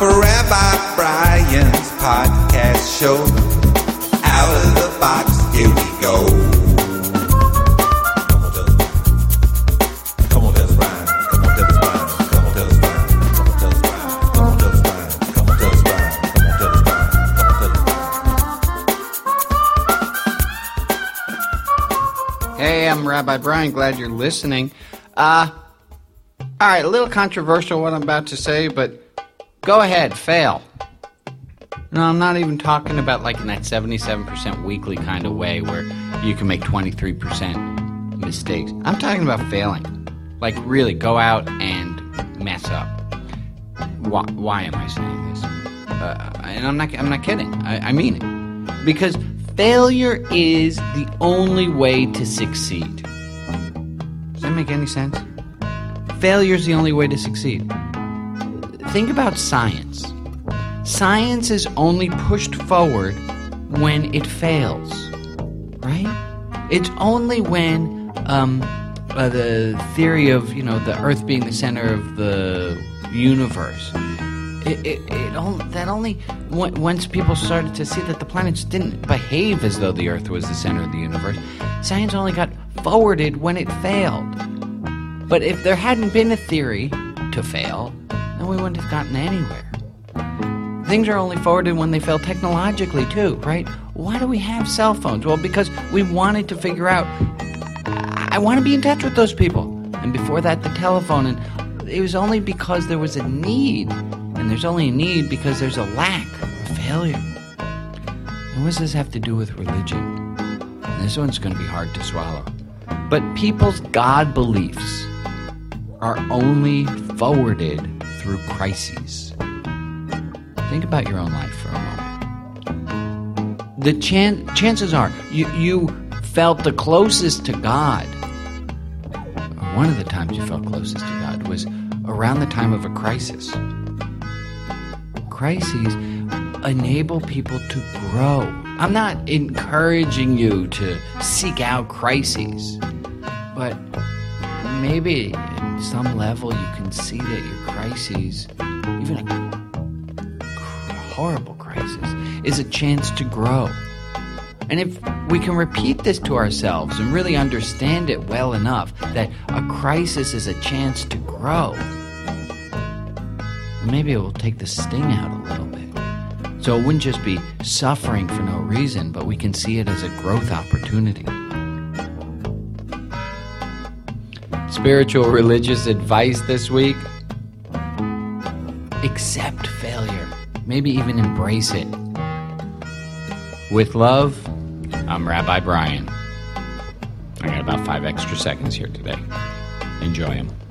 for Rabbi Brian's podcast show. Out of the box, here we go. Come on, tell us. Brian. Come on, tell us, Brian. Come on, tell us, Brian. Come on, tell us, Brian. Come on, tell us, Brian. Come on, tell us, Brian. Hey, I'm Rabbi Brian. Glad you're listening. Uh, all right, a little controversial what I'm about to say, but go ahead, fail. No, I'm not even talking about like in that 77% weekly kind of way where you can make 23% mistakes. I'm talking about failing. Like, really, go out and mess up. Why, why am I saying this? Uh, and I'm not, I'm not kidding. I, I mean it. Because failure is the only way to succeed. Does that make any sense? Failure is the only way to succeed. Think about science. Science is only pushed forward when it fails, right? It's only when um, uh, the theory of you know the Earth being the center of the universe. It, it, it only, that only on- once people started to see that the planets didn't behave as though the Earth was the center of the universe, science only got forwarded when it failed. But if there hadn't been a theory to fail, then we wouldn't have gotten anywhere. Things are only forwarded when they fail technologically, too, right? Why do we have cell phones? Well, because we wanted to figure out, I want to be in touch with those people. And before that, the telephone. And it was only because there was a need. And there's only a need because there's a lack, a failure. And what does this have to do with religion? And this one's going to be hard to swallow. But people's God beliefs are only forwarded through crises. Think about your own life for a moment. The chan- chances are you, you felt the closest to God. One of the times you felt closest to God was around the time of a crisis. Crises enable people to grow. I'm not encouraging you to seek out crises, but maybe at some level you can see that your crises, even a horrible crisis, is a chance to grow. And if we can repeat this to ourselves and really understand it well enough that a crisis is a chance to grow, maybe it will take the sting out a little bit. So it wouldn't just be suffering for no reason, but we can see it as a growth opportunity. Spiritual religious advice this week accept failure, maybe even embrace it. With love, I'm Rabbi Brian. I got about five extra seconds here today. Enjoy them.